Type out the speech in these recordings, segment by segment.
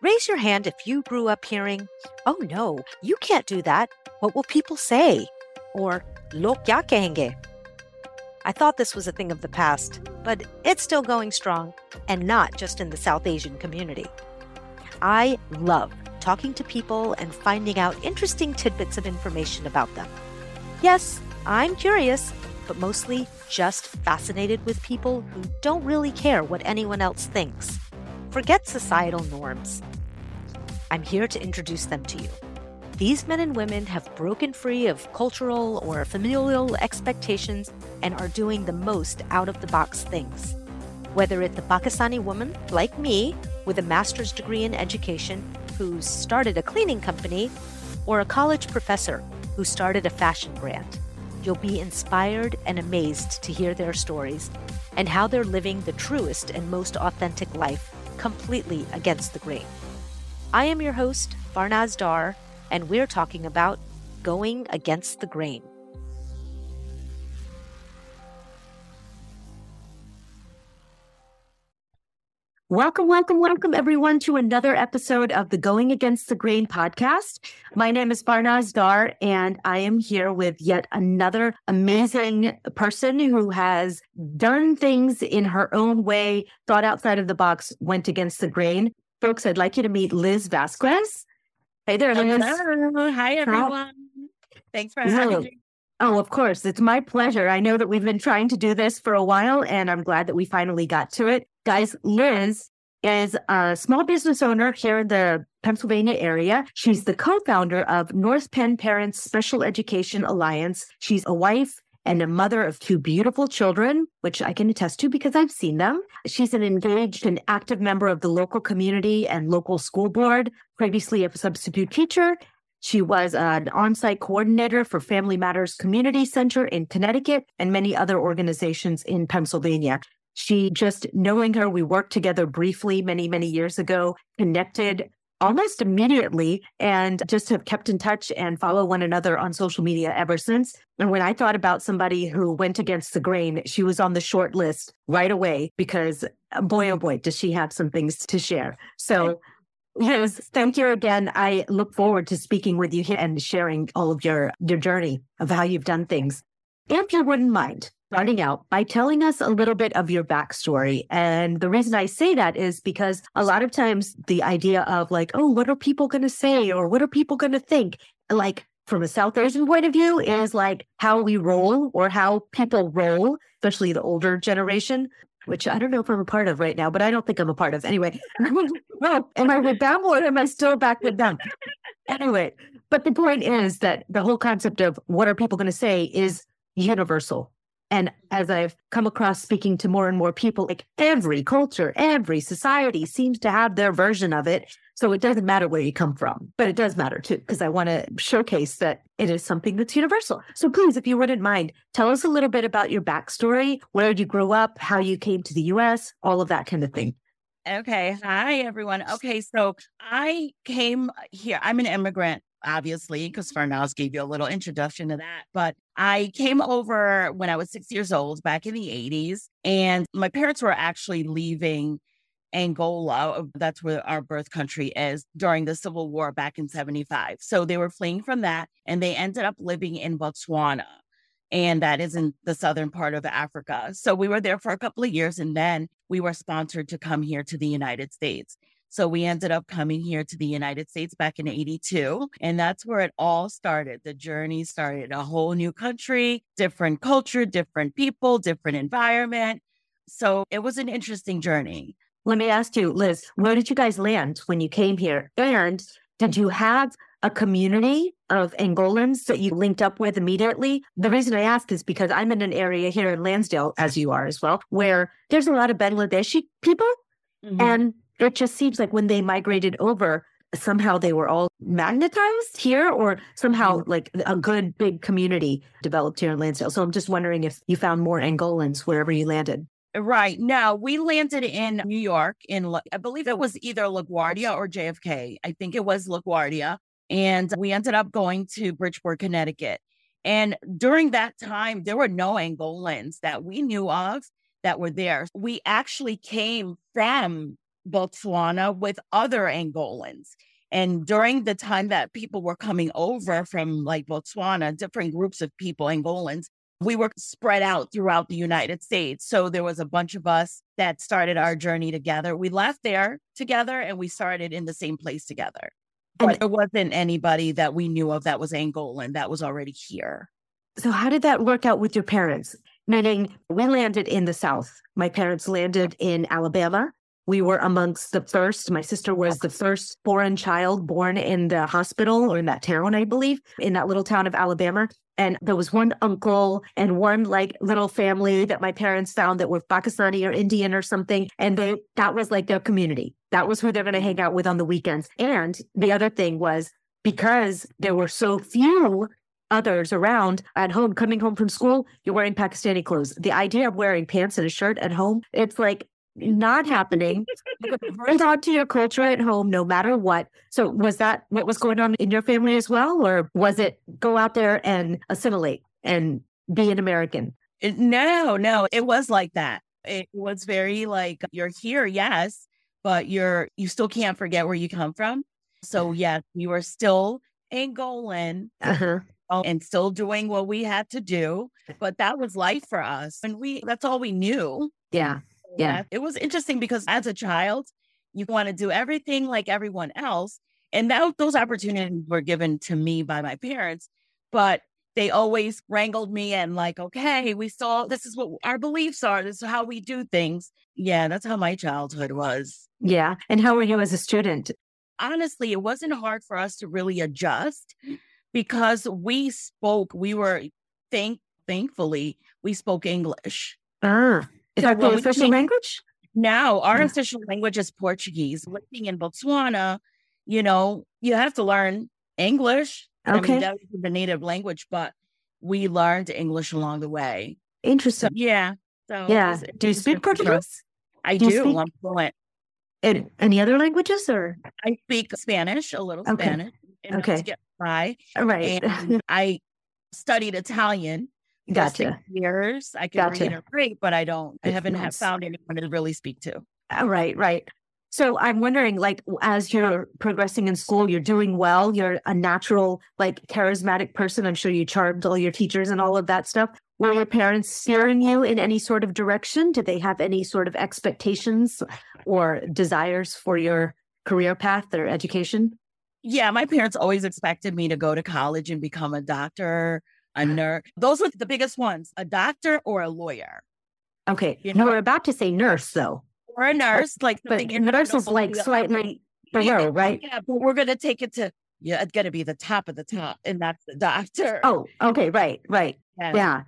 Raise your hand if you grew up hearing, oh no, you can't do that. What will people say? Or, kya kahenge? I thought this was a thing of the past, but it's still going strong, and not just in the South Asian community. I love talking to people and finding out interesting tidbits of information about them. Yes, I'm curious, but mostly just fascinated with people who don't really care what anyone else thinks. Forget societal norms. I'm here to introduce them to you. These men and women have broken free of cultural or familial expectations and are doing the most out of the box things. Whether it's the Pakistani woman like me with a master's degree in education who started a cleaning company, or a college professor who started a fashion brand, you'll be inspired and amazed to hear their stories and how they're living the truest and most authentic life completely against the grain. I am your host, Farnaz Dar, and we're talking about going against the grain. Welcome, welcome, welcome, everyone, to another episode of the Going Against the Grain podcast. My name is Farnaz Dar, and I am here with yet another amazing person who has done things in her own way, thought outside of the box, went against the grain. Folks, I'd like you to meet Liz Vazquez. Hey there, Liz. Hello. Hi, everyone. Thanks for having me. Oh, of course. It's my pleasure. I know that we've been trying to do this for a while, and I'm glad that we finally got to it. Guys, Liz is a small business owner here in the Pennsylvania area. She's the co founder of North Penn Parents Special Education Alliance. She's a wife and a mother of two beautiful children, which I can attest to because I've seen them. She's an engaged and active member of the local community and local school board, previously a substitute teacher, she was an on site coordinator for Family Matters Community Center in Connecticut and many other organizations in Pennsylvania. She just knowing her, we worked together briefly many, many years ago, connected almost immediately, and just have kept in touch and follow one another on social media ever since. And when I thought about somebody who went against the grain, she was on the short list right away because boy, oh boy, does she have some things to share. So, Yes, thank you again. I look forward to speaking with you here and sharing all of your, your journey of how you've done things. If you wouldn't mind starting out by telling us a little bit of your backstory. And the reason I say that is because a lot of times the idea of like, oh, what are people going to say or what are people going to think? Like from a South Asian point of view is like how we roll or how people roll, especially the older generation which I don't know if I'm a part of right now, but I don't think I'm a part of. Anyway, am I with them or am I still back with them? Anyway, but the point is that the whole concept of what are people going to say is universal. And as I've come across speaking to more and more people, like every culture, every society seems to have their version of it. So it doesn't matter where you come from, but it does matter too, because I want to showcase that it is something that's universal. So please, if you wouldn't mind, tell us a little bit about your backstory. Where did you grow up? How you came to the US? All of that kind of thing. Okay. Hi, everyone. Okay. So I came here. I'm an immigrant, obviously, because Farnaz gave you a little introduction to that. But I came over when I was six years old back in the 80s. And my parents were actually leaving Angola. Uh, that's where our birth country is during the Civil War back in 75. So they were fleeing from that and they ended up living in Botswana. And that is in the southern part of Africa. So we were there for a couple of years and then we were sponsored to come here to the United States. So we ended up coming here to the United States back in 82. And that's where it all started. The journey started a whole new country, different culture, different people, different environment. So it was an interesting journey. Let me ask you, Liz, where did you guys land when you came here? And did you have a community of Angolans that you linked up with immediately? The reason I ask is because I'm in an area here in Lansdale, as you are as well, where there's a lot of Bangladeshi people. Mm-hmm. And it just seems like when they migrated over, somehow they were all magnetized here or somehow like a good big community developed here in Lansdale. So I'm just wondering if you found more Angolans wherever you landed. Right. No, we landed in New York in, I believe it was either LaGuardia or JFK. I think it was LaGuardia. And we ended up going to Bridgeport, Connecticut. And during that time, there were no Angolans that we knew of that were there. We actually came from Botswana with other Angolans. And during the time that people were coming over from like Botswana, different groups of people, Angolans, we were spread out throughout the United States. So there was a bunch of us that started our journey together. We left there together and we started in the same place together. But and there wasn't anybody that we knew of that was Angolan that was already here. So, how did that work out with your parents? Meaning, we landed in the South. My parents landed in Alabama. We were amongst the first. My sister was the first foreign child born in the hospital or in that town, I believe, in that little town of Alabama. And there was one uncle and one like little family that my parents found that were Pakistani or Indian or something. And they, that was like their community. That was who they're going to hang out with on the weekends. And the other thing was because there were so few others around at home, coming home from school, you're wearing Pakistani clothes. The idea of wearing pants and a shirt at home, it's like not happening. Bring on to your culture at home, no matter what. So, was that what was going on in your family as well, or was it go out there and assimilate and be an American? No, no, it was like that. It was very like you're here, yes, but you're you still can't forget where you come from. So, yes, you were still Angolan. Uh-huh and still doing what we had to do. But that was life for us. And we, that's all we knew. Yeah. Yeah. It was interesting because as a child, you want to do everything like everyone else. And that, those opportunities were given to me by my parents, but they always wrangled me and like, okay, we saw this is what our beliefs are. This is how we do things. Yeah, that's how my childhood was. Yeah. And how were you as a student? Honestly, it wasn't hard for us to really adjust because we spoke, we were thank thankfully we spoke English. Ah. Is so that the official language? Now, our yeah. official language is Portuguese. Living in Botswana, you know, you have to learn English. Okay. I mean, that was the native language, but we learned English along the way. Interesting. So, yeah. So yeah. Do you speak Portuguese? I do. do. I'm fluent. In any other languages or? I speak Spanish, a little okay. Spanish. Okay. To get by. Right. And I studied Italian Gotcha. Years. I can gotcha. read or write, but I don't. I haven't have found anyone to really speak to. Uh, right, right. So I'm wondering, like, as you're progressing in school, you're doing well. You're a natural, like, charismatic person. I'm sure you charmed all your teachers and all of that stuff. Were your parents steering you in any sort of direction? Did they have any sort of expectations or desires for your career path or education? Yeah, my parents always expected me to go to college and become a doctor a nurse. Those were the biggest ones a doctor or a lawyer. Okay. You know, no, we're about to say nurse, though. Or a nurse, like, but nurse is like slightly below, right? Yeah, but we're going to take it to, yeah, it's going to be the top of the top, and that's the doctor. Oh, okay. Right, right. Yeah. yeah.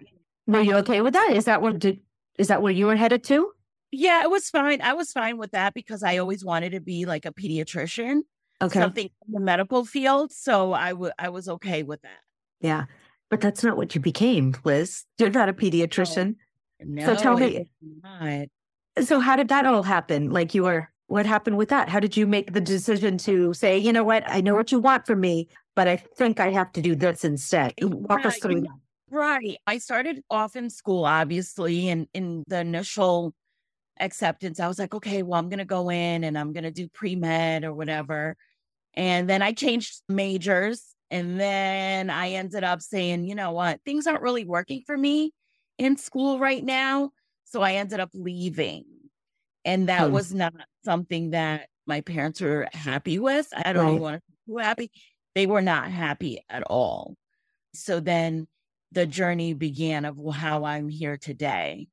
Were you okay with that? Is that what did, is that where you were headed to? Yeah, it was fine. I was fine with that because I always wanted to be like a pediatrician. Okay. Something in the medical field. So I would I was okay with that. Yeah. But that's not what you became, Liz. You're not a pediatrician. No, so tell me. So how did that all happen? Like you were what happened with that? How did you make the decision to say, you know what, I know what you want from me, but I think I have to do this instead? Walk right. us through that. Right. I started off in school, obviously, and in the initial acceptance, I was like, okay, well, I'm going to go in and I'm going to do pre med or whatever. And then I changed majors and then I ended up saying, you know what, things aren't really working for me in school right now. So I ended up leaving. And that hmm. was not something that my parents were happy with. I don't right. even want to be too happy. They were not happy at all. So then the journey began of how I'm here today.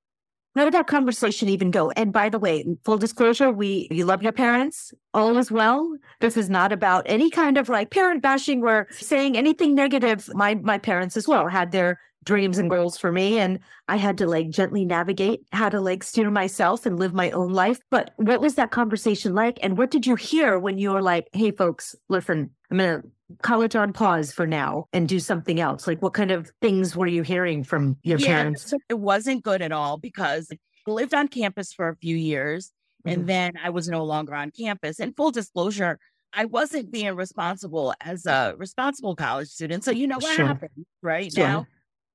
How did that conversation even go? And by the way, full disclosure, we you love your parents, all is well. This is not about any kind of like parent bashing We're saying anything negative. My my parents as well had their dreams and goals for me and I had to like gently navigate how to like steer myself and live my own life. But what was that conversation like? And what did you hear when you were like, hey folks, listen, I'm gonna college on pause for now and do something else? Like, what kind of things were you hearing from your yeah, parents? It wasn't good at all because I lived on campus for a few years mm-hmm. and then I was no longer on campus. And full disclosure, I wasn't being responsible as a responsible college student. So, you know what sure. happened right sure. now?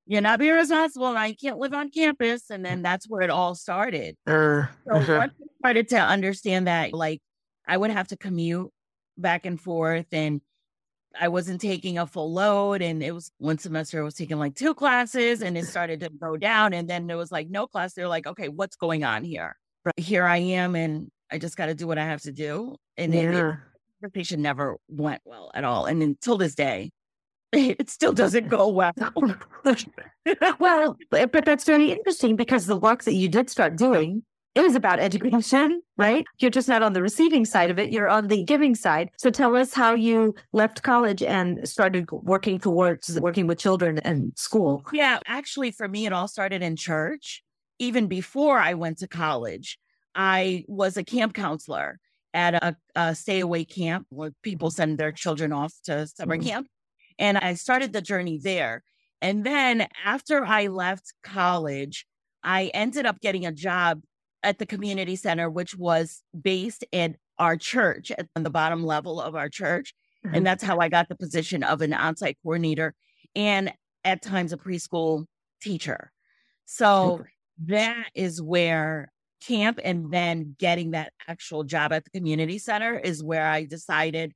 you're not being responsible. Now you can't live on campus. And then that's where it all started. Uh, So uh-huh. once I started to understand that, like, I would have to commute back and forth and I wasn't taking a full load. And it was one semester I was taking like two classes and it started to go down. And then there was like no class. They're like, okay, what's going on here? But Here I am and I just got to do what I have to do. And it, it, yeah. conversation never went well at all. And until this day, it still doesn't go well. well, but that's very interesting because the work that you did start doing is about education, right? You're just not on the receiving side of it, you're on the giving side. So tell us how you left college and started working towards working with children and school. Yeah, actually, for me, it all started in church. Even before I went to college, I was a camp counselor at a, a stay away camp where people send their children off to summer Mhm. camp. And I started the journey there. And then after I left college, I ended up getting a job at the community center, which was based in our church at on the bottom level of our church. Mhm. And that's how I got the position of an onsite coordinator and at times a preschool teacher. So that is where camp and then getting that actual job at the community center is where I decided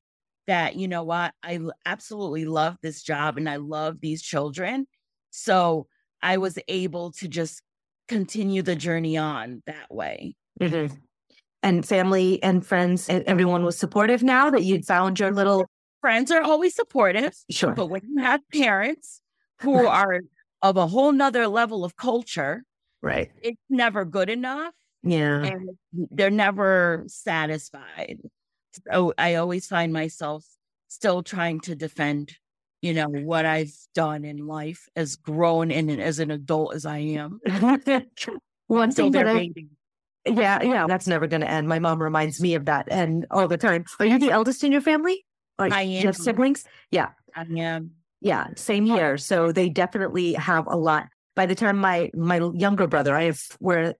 that, you know what, I absolutely love this job and I love these children. So I was able to just continue the journey on that way. Mhm. And family and friends, and everyone was supportive now that you'd found your little Friends are always supportive, sure. but when you have parents who are of a whole nother level of culture, Right. it's never good enough. Yeah. and they're never satisfied. So I always find myself still trying to defend, you know, what I've done in life as grown and as an adult as I am. One thing that I. Yeah, yeah, that's never going to end. My mom reminds me of that, and all the time. Are you the eldest in your family? Or I am. You have siblings? Yeah, I am. yeah, same here. So they definitely have a lot. By the time my my younger brother, I have we're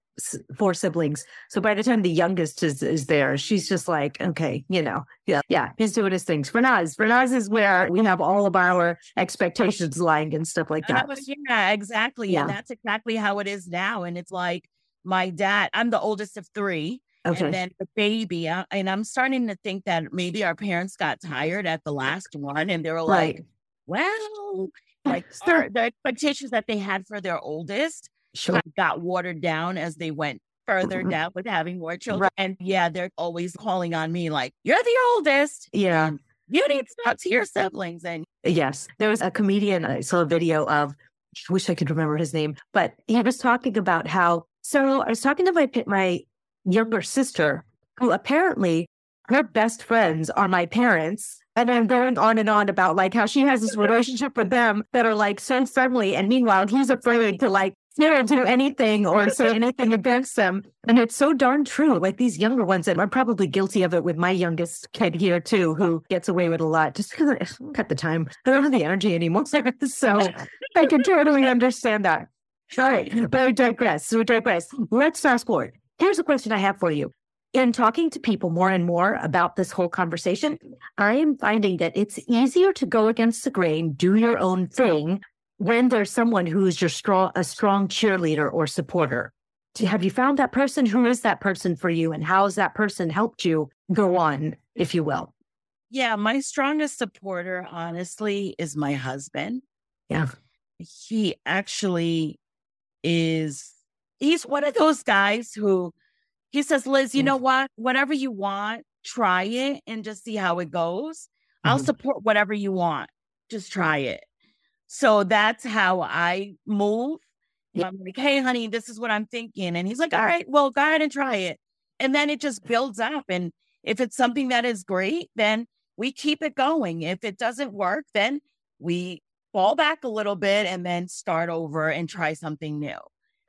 four siblings. So by the time the youngest is is there, she's just like, okay, you know, yeah, yeah, he's doing his things. Farnaz, Farnaz is where we have all of our expectations lying and stuff like that. was- yeah, exactly. Yeah. And that's exactly how it is now. And it's like my dad, I'm the oldest of three. Okay, And then the baby, uh, and I'm starting to think that maybe our parents got tired at the last one and they were like, right, well, like our- the expectations that they had for their oldest sure, kind of got watered down as they went further Mhm. down with having more children. And yeah, they're always calling on me like, you're the oldest. yeah. You need to talk to your siblings. And Yes. There was a comedian I saw a video of, I wish I could remember his name, but he was talking about how so I was talking to my my younger sister, who apparently her best friends are my parents. And I'm going on and on about like how she has this relationship with them that are like so friendly. And meanwhile, he's afraid to like never do anything or say anything against them. And it's so darn true. Like these younger ones, and I'm probably guilty of it with my youngest kid here too, who gets away with a lot just because I don't the time. I don't have the energy anymore. so I can totally understand that. All right, but we digress. We digress. Let's fast forward. Here's a question I have for you. In talking to people more and more about this whole conversation, I am finding that it's easier to go against the grain, do your own thing, when there's someone who's your strong, a strong cheerleader or supporter. Have you found that person? Who is that person for you, and how has that person helped you go on, if you will? yeah, my strongest supporter, honestly, is my husband. Yeah. He actually is, he's one of those guys who he says, Liz, you know what? Whatever you want, try it and just see how it goes. I'll Mhm. support whatever you want. Just try it. So that's how I move. Yeah. I'm like, hey, honey, this is what I'm thinking. And he's like, all right, well, go ahead and try it. And then it just builds up. And if it's something that is great, then we keep it going. If it doesn't work, then we fall back a little bit and then start over and try something new.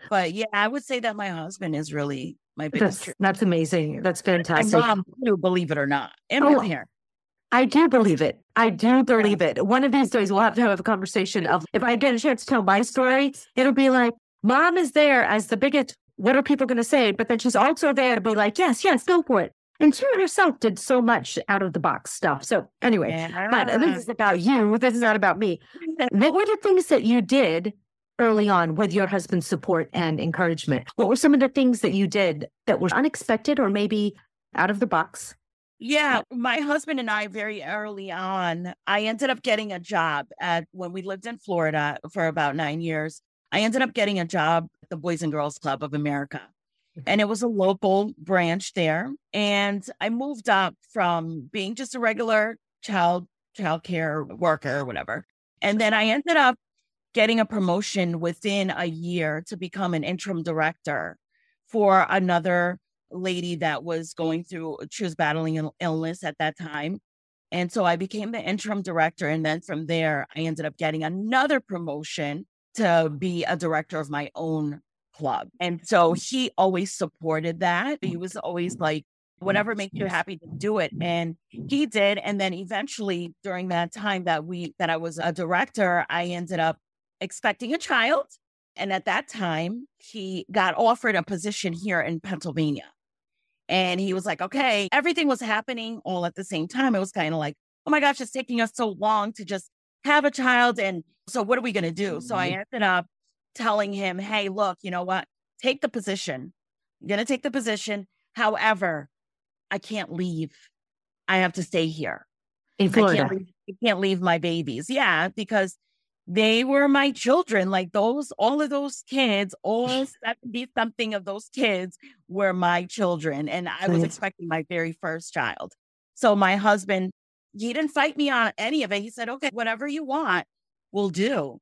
But yeah, I would say that my husband is really my biggest. That's, that's amazing. That's My fantastic. mom, too, believe it or not, and Oh, my parents. I do believe it. I do believe it. One of these days, we'll have to have a conversation of if I get a chance to tell my story, it'll be like, mom is there as the biggest, what are people going to say? But then she's also there to be like, yes, yes, go for it. And she herself did so much out of the box stuff. So, anyway, but this is about you. This is not about me. What were the things that you did early on with your husband's support and encouragement? What were some of the things that you did that were unexpected or maybe out of the box? Yeah, my husband and I very early on, I ended up getting a job at when we lived in Florida for about 9 years. I ended up getting a job at the Boys and Girls Club of America. Mm-hmm. And it was a local branch there. And I moved up from being just a regular child child care worker or whatever. And then I ended up getting a promotion within a year to become an interim director for another lady that was going through, she was battling an illness at that time. And so I became the interim director. And then from there, I ended up getting another promotion to be a director of my own club. And so he always supported that. He was always like, whatever makes you happy to do it and he did and then eventually during that time that we that i was a director i ended up expecting a child and at that time he got offered a position here in pennsylvania and he was like okay everything was happening all at the same time it was kind of like oh my gosh it's taking us so long to just have a child and so what are we going to do so i mm-hmm. ended up telling him hey look you know what take the position i'm going to take the position however I can't leave. I have to stay here. In Florida. I can't, leave, I can't leave my babies. Yeah, because they were my children. Like those, all of those kids, all 70 something of those kids were my children. And I was expecting my very first child. So my husband, he didn't fight me on any of it. He said, okay, whatever you want, we'll do.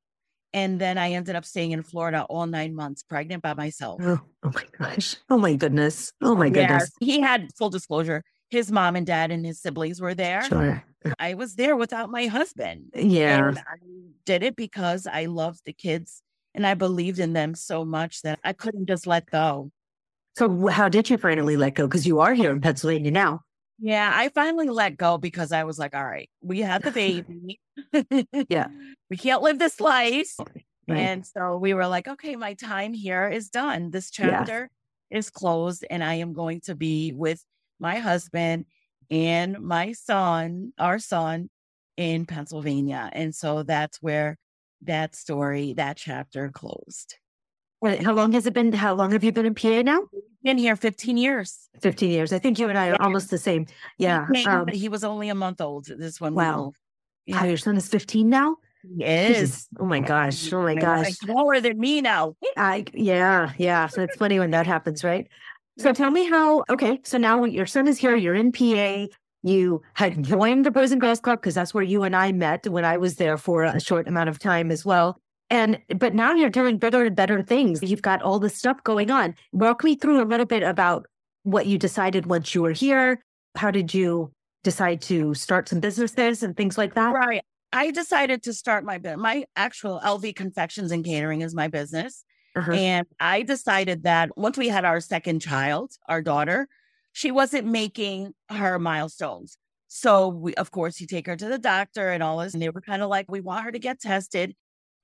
And then I ended up staying in Florida all nine months, pregnant by myself. Oh, oh my gosh. Oh my goodness. Oh my goodness. Yeah, he had full disclosure. His mom and dad and his siblings were there. Sure. I was there without my husband. Yeah. And I did it because I loved the kids and I believed in them so much that I couldn't just let go. So, how did you finally let go? Because you are here in Pennsylvania now. Yeah, I finally let go because I was like, all right, we had the baby. yeah. We can't live this life. Right. And so we were like, okay, my time here is done. This chapter is closed, and I am going to be with my husband and my son, our son, in Pennsylvania. And so that's where that story, that chapter closed. How long has it been? How long have you been in PA now? Been here 15 years. 15 years. I think you and I are yeah. almost the same. Yeah. He, um, he was only a month old. This one. Wow. Yeah. How your son is 15 now? He Yes. Oh my gosh. Oh my gosh. Like smaller than me now. I yeah, yeah. So it's funny when that happens, right? So tell me how okay, so now your son is here, you're in PA. You had joined the Boys and Girls Club because that's where you and I met when I was there for a short amount of time as well. And but now you're doing better and better things. You've got all this stuff going on. Walk me through a little bit about what you decided once you were here. How did you decide to start some businesses and things like that? Right. I decided to start my my actual LV Confections and Catering is my business. Uh-huh. And I decided that once we had our second child, our daughter, she wasn't making her milestones. So we, of course, you take her to the doctor and all this, and they were kind of like, we want her to get tested.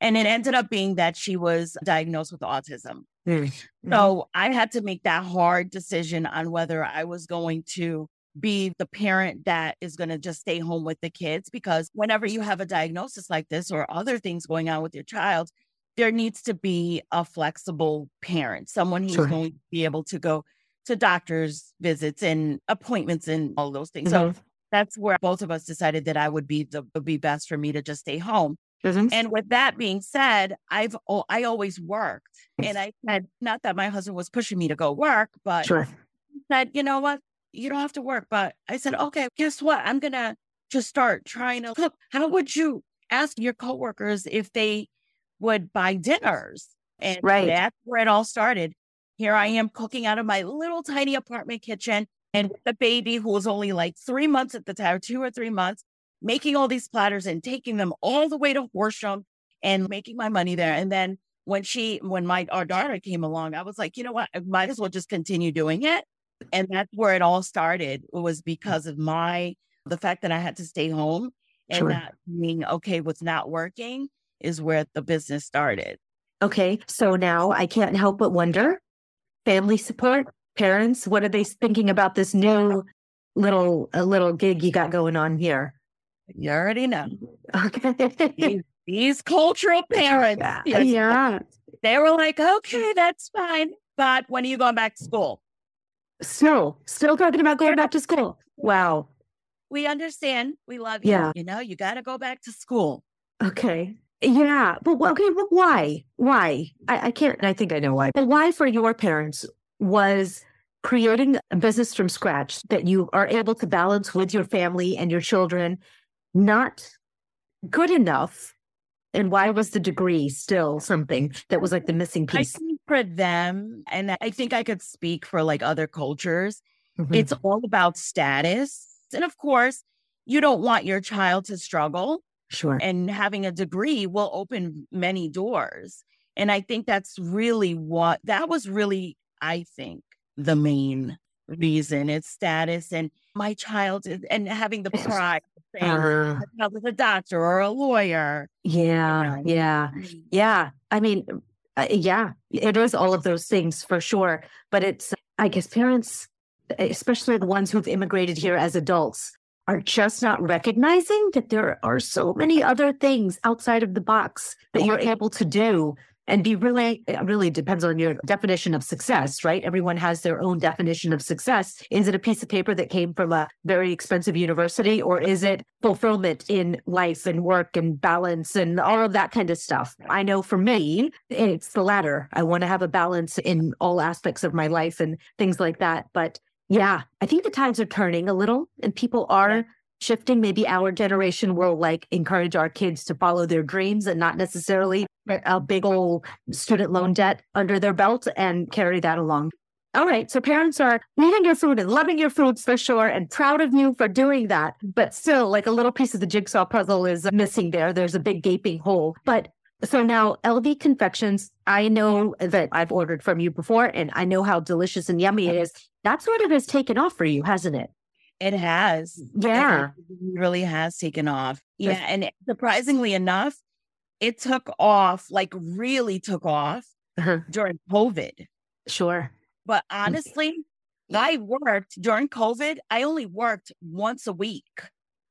And it ended up being that she was diagnosed with autism. Mm-hmm. So I had to make that hard decision on whether I was going to be the parent that is going to just stay home with the kids. Because whenever you have a diagnosis like this or other things going on with your child, there needs to be a flexible parent, someone who's sure. going to be able to go to doctor's visits and appointments and all those things. Mm-hmm. So that's where both of us decided that I would be the would be best for me to just stay home. And with that being said, I've oh, I always worked, and I said not that my husband was pushing me to go work, but sure. said you know what, you don't have to work. But I said okay, guess what? I'm gonna just start trying to cook. How would you ask your coworkers if they would buy dinners? And right. that's where it all started. Here I am cooking out of my little tiny apartment kitchen, and with the baby who was only like three months at the time, two or three months making all these platters and taking them all the way to Horsham and making my money there. And then when she, when my our daughter came along, I was like, you know what, I might as well just continue doing it. And that's where it all started. It was because of my the fact that I had to stay home and sure. not being okay with not working is where the business started. Okay. So now I can't help but wonder family support, parents, what are they thinking about this new little a little gig you got going on here? You already know. Okay. he's, these cultural parents, yeah. yeah. they were like, okay, that's fine. But when are you going back to school? So, still talking about going back to school. Wow. We understand. We love you. Yeah. You know, you got to go back to school. Okay. Yeah. But okay, but why? Why? I, I can't, I think I know why. But why for your parents was creating a business from scratch that you are able to balance with your family and your children not good enough and why was the degree still something that was like the missing piece I think for them and i think i could speak for like other cultures Mhm. it's all about status and of course you don't want your child to struggle sure and having a degree will open many doors and i think that's really what that was really i think the main reason it's status and my child is, and having the pride of saying Uh, my child is a doctor or a lawyer yeah know. yeah yeah i mean uh, yeah it is all of those things for sure but it's i guess parents especially the ones who've immigrated here as adults are just not recognizing that there are so many other things outside of the box that you're able to do. And be really it really depends on your definition of success right? Everyone has their own definition of success. Is it a piece of paper that came from a very expensive university or is it fulfillment in life and work and balance and all of that kind of stuff? I know for me it's the latter. I want to have a balance in all aspects of my life and things like that. But yeah i think the times are turning a little and people are Yeah. shifting maybe our generation will like encourage our kids to follow their dreams and not necessarily a big old student loan debt under their belt and carry that along. All right. So parents are eating your food and loving your foods for sure and proud of you for doing that. But still, like a little piece of the jigsaw puzzle is missing there. There's a big gaping hole. But so now LV Confections, I know that I've ordered from you before and I know how delicious and yummy it is. That sort of has taken off for you, hasn't it? It has. It Yeah. really has taken off. Yeah. And surprisingly enough, it took off, like really took off Uh-huh. during COVID. Sure. But honestly, I worked during COVID. I only worked once a week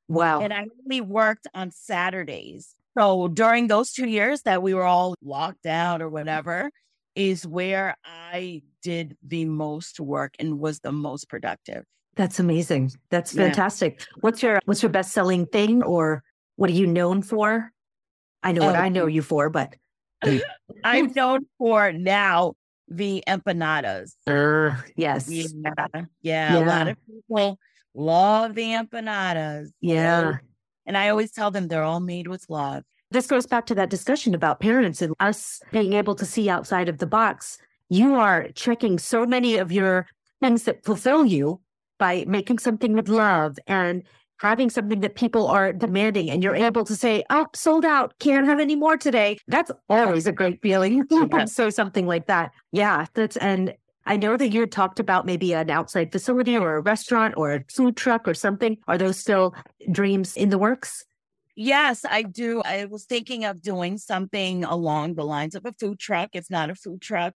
Wow. and I only worked on Saturdays. So during those two years that we were all locked out or whatever, is where I did the most work and was the most productive. That's amazing. That's Yeah. fantastic. What's your what's your best selling thing or what are you known for? I know what Oh. I know um, you for, but I'm known for now the empanadas. yes. Yeah, yeah, A lot of people love the empanadas. Yeah. And I always tell them they're all made with love. This goes back to that discussion about parents and us being able to see outside of the box. You are checking so many of your things that fulfill you by making something with love and having something that people are demanding and you're able to say, oh, sold out, can't have any more today. That's always a great feeling. So something like that. Yeah. That's, and I know that you had talked about maybe an outside facility or a restaurant or a food truck or something. Are those still dreams in the works? Yes, I do. I was thinking of doing something along the lines of a food truck. It's not a food truck,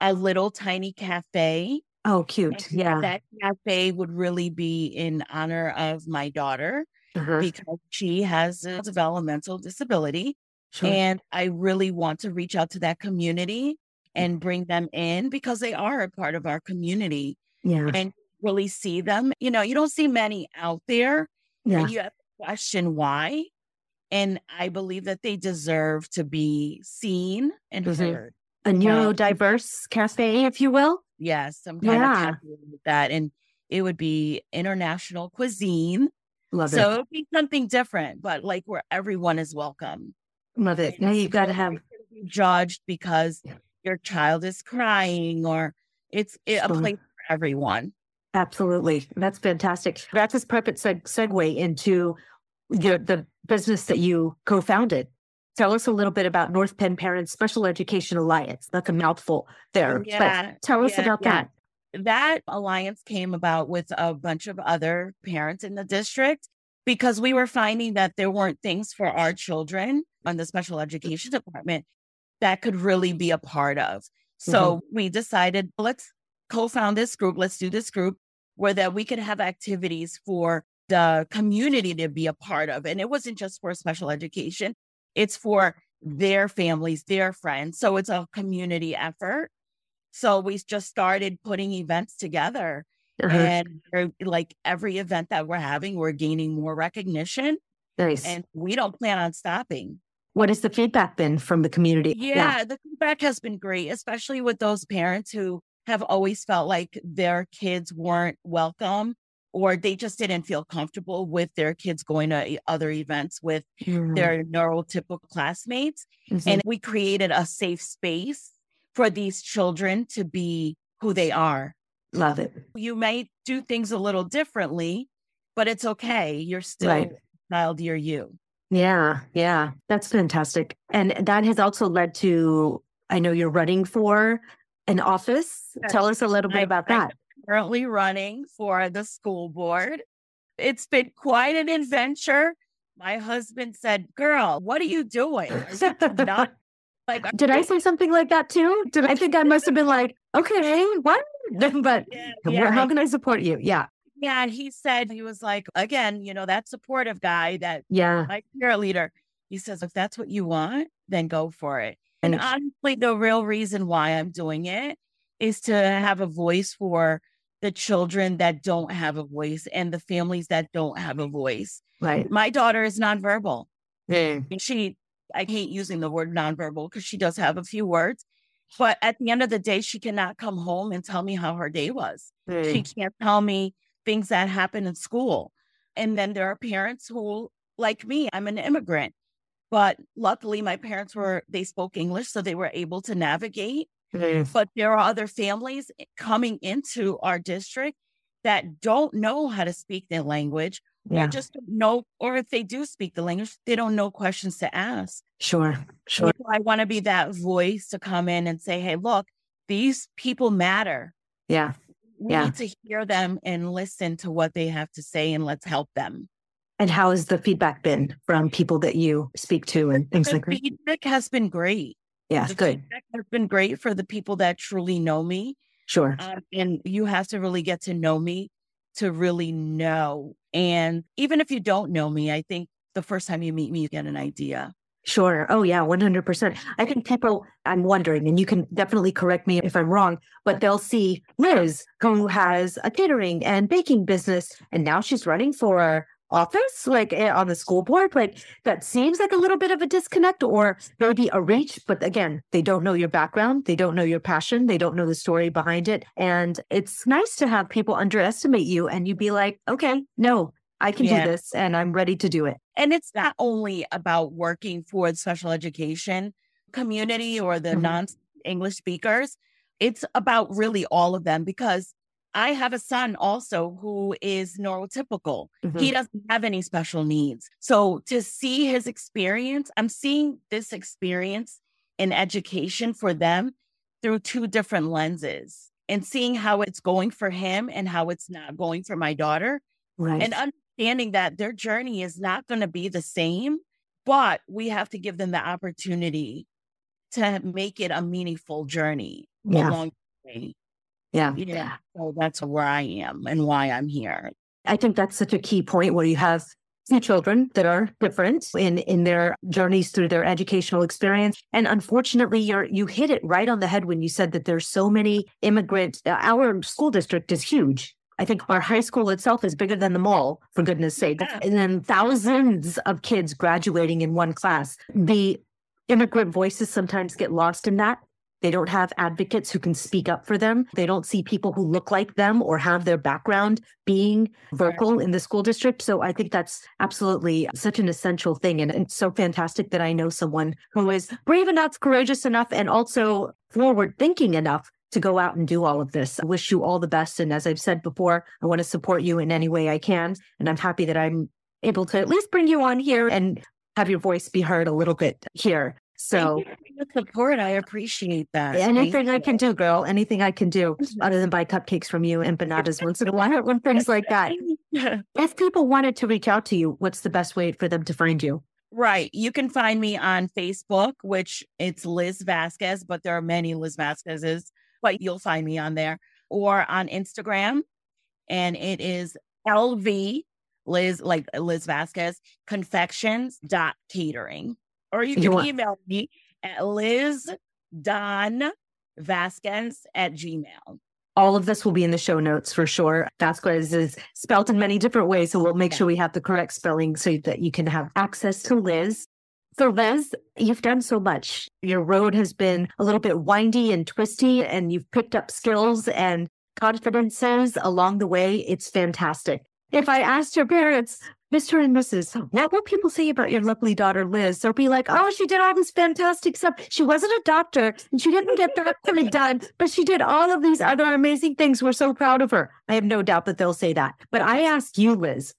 a little tiny cafe. Oh, cute. And Yeah. That cafe would really be in honor of my daughter Uh-huh. because she has a developmental disability. Sure. And I really want to reach out to that community and bring them in because they are a part of our community yeah. and really see them. You know, you don't see many out there Yeah. and you have to question why. And I believe that they deserve to be seen and Mhm. heard. A neurodiverse cafe, if you will. Yes, some kind Yeah. of that. And it would be international cuisine. Love it. so it. it would be something different, but like where everyone is welcome. Love it. Now you've got to have judged because Yeah. Your child is crying or it's a place for everyone. absolutely. That's fantastic. That's a perfect seg- segue into your, the business that you co-founded. Tell us a little bit about North Penn Parents Special Education Alliance. That's a mouthful there. but Yeah, tell us yeah, about yeah. that. That alliance came about with a bunch of other parents in the district because we were finding that there weren't things for our children on the special mm-hmm. education department that could really be a part of. So we decided let's co-found this group, let's do this group where that we could have activities for the community to be a part of. And it wasn't just for special education. It's for their families, their friends. So it's a community effort. So we just started putting events together. Uh-huh. And like every event that we're having, we're gaining more recognition. Nice. And we don't plan on stopping. What has the feedback been from the community? Yeah, yeah, the feedback has been great, especially with those parents who have always felt like their kids weren't welcome or they just didn't feel comfortable with their kids going to other events with mm-hmm. their neurotypical classmates. Mm-hmm. And we created a safe space for these children to be who they are. Love it. You might do things a little differently, but it's okay. You're still right. child, you're you. Yeah, yeah, that's fantastic. And that has also led to, I know you're running for an office. Yes. Tell us a little bit I, about that. I'm currently running for the school board. It's been quite an adventure. My husband said, Girl, what are you doing? Not, like, Did I say something like that too? Did I think I must have been like, okay, what? but yeah, yeah, how can I support you? Yeah. Yeah, and he said he was like, again, you know, that supportive guy, that yeah, my leader. He says, if that's what you want, then go for it. And honestly, the real reason why I'm doing it is to have a voice for the children that don't have a voice and the families that don't have a voice. Right. My daughter is nonverbal. Mm. She, I hate using the word nonverbal because she does have a few words, but at the end of the day, she cannot come home and tell me how her day was. Mm. She can't tell me things that happen in school. And then there are parents who, like me, I'm an immigrant, but luckily my parents were, they spoke English, so they were able to navigate. Mm-hmm. But there are other families coming into our district that don't know how to speak their language yeah. or just don't know, or if they do speak the language, they don't know questions to ask. Sure, sure. So I want to be that voice to come in and say, hey, look, these people matter. Yeah we yeah. need to hear them and listen to what they have to say and let's help them. And how has the feedback been from people that you speak to and things the like that? Feedback has been great. Yeah, the good. Feedback has been great for the people that truly know me. Sure. Um, and you have to really get to know me to really know. And even if you don't know me, I think the first time you meet me, you get an idea. Sure. Oh, yeah, 100%. I think people, I'm wondering, and you can definitely correct me if I'm wrong, but they'll see Liz, who has a catering and baking business, and now she's running for office, like eh, on the school board. Like that seems like a little bit of a disconnect or maybe a reach. But again, they don't know your background. They don't know your passion. They don't know the story behind it. And it's nice to have people underestimate you and you be like, okay, no, I can yeah. do this and I'm ready to do it. And it's not only about working for the special education community or the mm-hmm. non English speakers, it's about really all of them because I have a son also who is neurotypical. Mm-hmm. He doesn't have any special needs. So to see his experience, I'm seeing this experience in education for them through two different lenses and seeing how it's going for him and how it's not going for my daughter. Right. And understanding that their journey is not going to be the same, but we have to give them the opportunity to make it a meaningful journey yeah. along the way. Yeah. Yeah. So that's where I am and why I'm here. I think that's such a key point where you have two children that are different in in their journeys through their educational experience and unfortunately you're you hit it right on the head when you said that there's so many immigrant uh, our school district is huge I think our high school itself is bigger than the mall, for goodness sake. Yeah. And then thousands of kids graduating in one class. The immigrant voices sometimes get lost in that. They don't have advocates who can speak up for them. They don't see people who look like them or have their background being vocal in the school district. So I think that's absolutely such an essential thing. And it's so fantastic that I know someone who is brave enough, courageous enough, and also forward thinking enough to go out and do all of this. I wish you all the best. And as I've said before, I want to support you in any way I can. And I'm happy that I'm able to at least bring you on here and have your voice be heard a little bit here. So the support, I appreciate that. Anything I can do, girl. Anything I can do, mm-hmm. other than buy cupcakes from you and bananas once in a while, and things like that. if people wanted to reach out to you, what's the best way for them to find you? Right. You can find me on Facebook, which it's Liz Vazquez, but there are many Liz Vasquez's but you'll find me on there or on Instagram. And it is LV Liz, like Liz Vazquez, confections dot catering. or you can email me at Liz Don Vazquez at Gmail. All of this will be in the show notes for sure. Vasquez is spelled in many different ways. So we'll make yeah. sure we have the correct spelling so that you can have access to Liz. So, Liz, you've done so much. Your road has been a little bit windy and twisty, and you've picked up skills and confidences along the way. It's fantastic. If I asked your parents, Mr. and Mrs., what will people say about your lovely daughter, Liz? They'll be like, oh, she did all this fantastic stuff. She wasn't a doctor and she didn't get that really done, but she did all of these other amazing things. We're so proud of her. I have no doubt that they'll say that. But I ask you, Liz,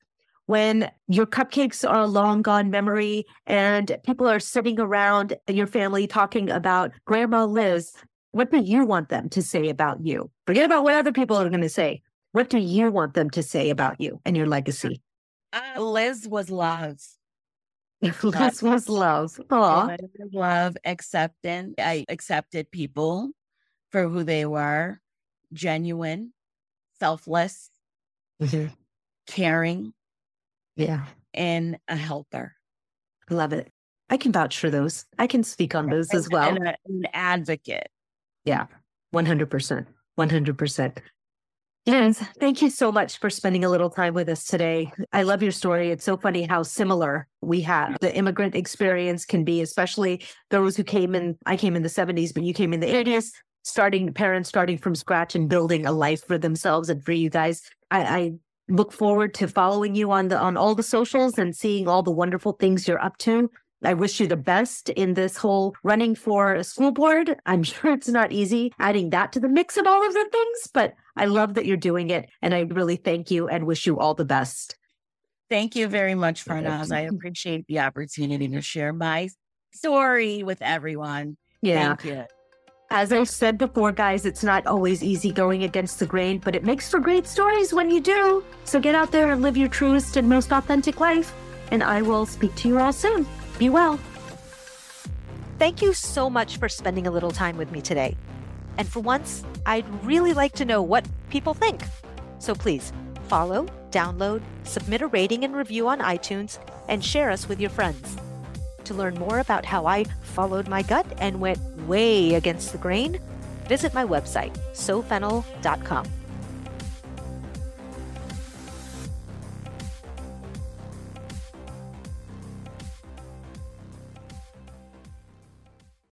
when your cupcakes are a long gone memory and people are sitting around your family talking about Grandma Liz, what do you want them to say about you? Forget about what other people are going to say. What do you want them to say about you and your legacy? Uh, Liz was love. Liz was love. Aww. Love, acceptance. I accepted people for who they were genuine, selfless, mm-hmm. caring. Yeah. And a helper. Love it. I can vouch for those. I can speak on those as well. And a, an advocate. Yeah. 100%. 100%. Yes, thank you so much for spending a little time with us today. I love your story. It's so funny how similar we have. The immigrant experience can be, especially those who came in, I came in the 70s, but you came in the 80s, starting parents starting from scratch and building a life for themselves and for you guys. I, I look forward to following you on the on all the socials and seeing all the wonderful things you're up to. I wish you the best in this whole running for a school board. I'm sure it's not easy adding that to the mix of all of the things, but I love that you're doing it. And I really thank you and wish you all the best. Thank you very much, Farnaz. I appreciate the opportunity to share my story with everyone. Yeah. As I've said before, guys, it's not always easy going against the grain, but it makes for great stories when you do. So get out there and live your truest and most authentic life. And I will speak to you all soon. Be well. Thank you so much for spending a little time with me today. And for once, I'd really like to know what people think. So please follow, download, submit a rating and review on iTunes, and share us with your friends. To learn more about how I followed my gut and went way against the grain, visit my website, saufennel.com.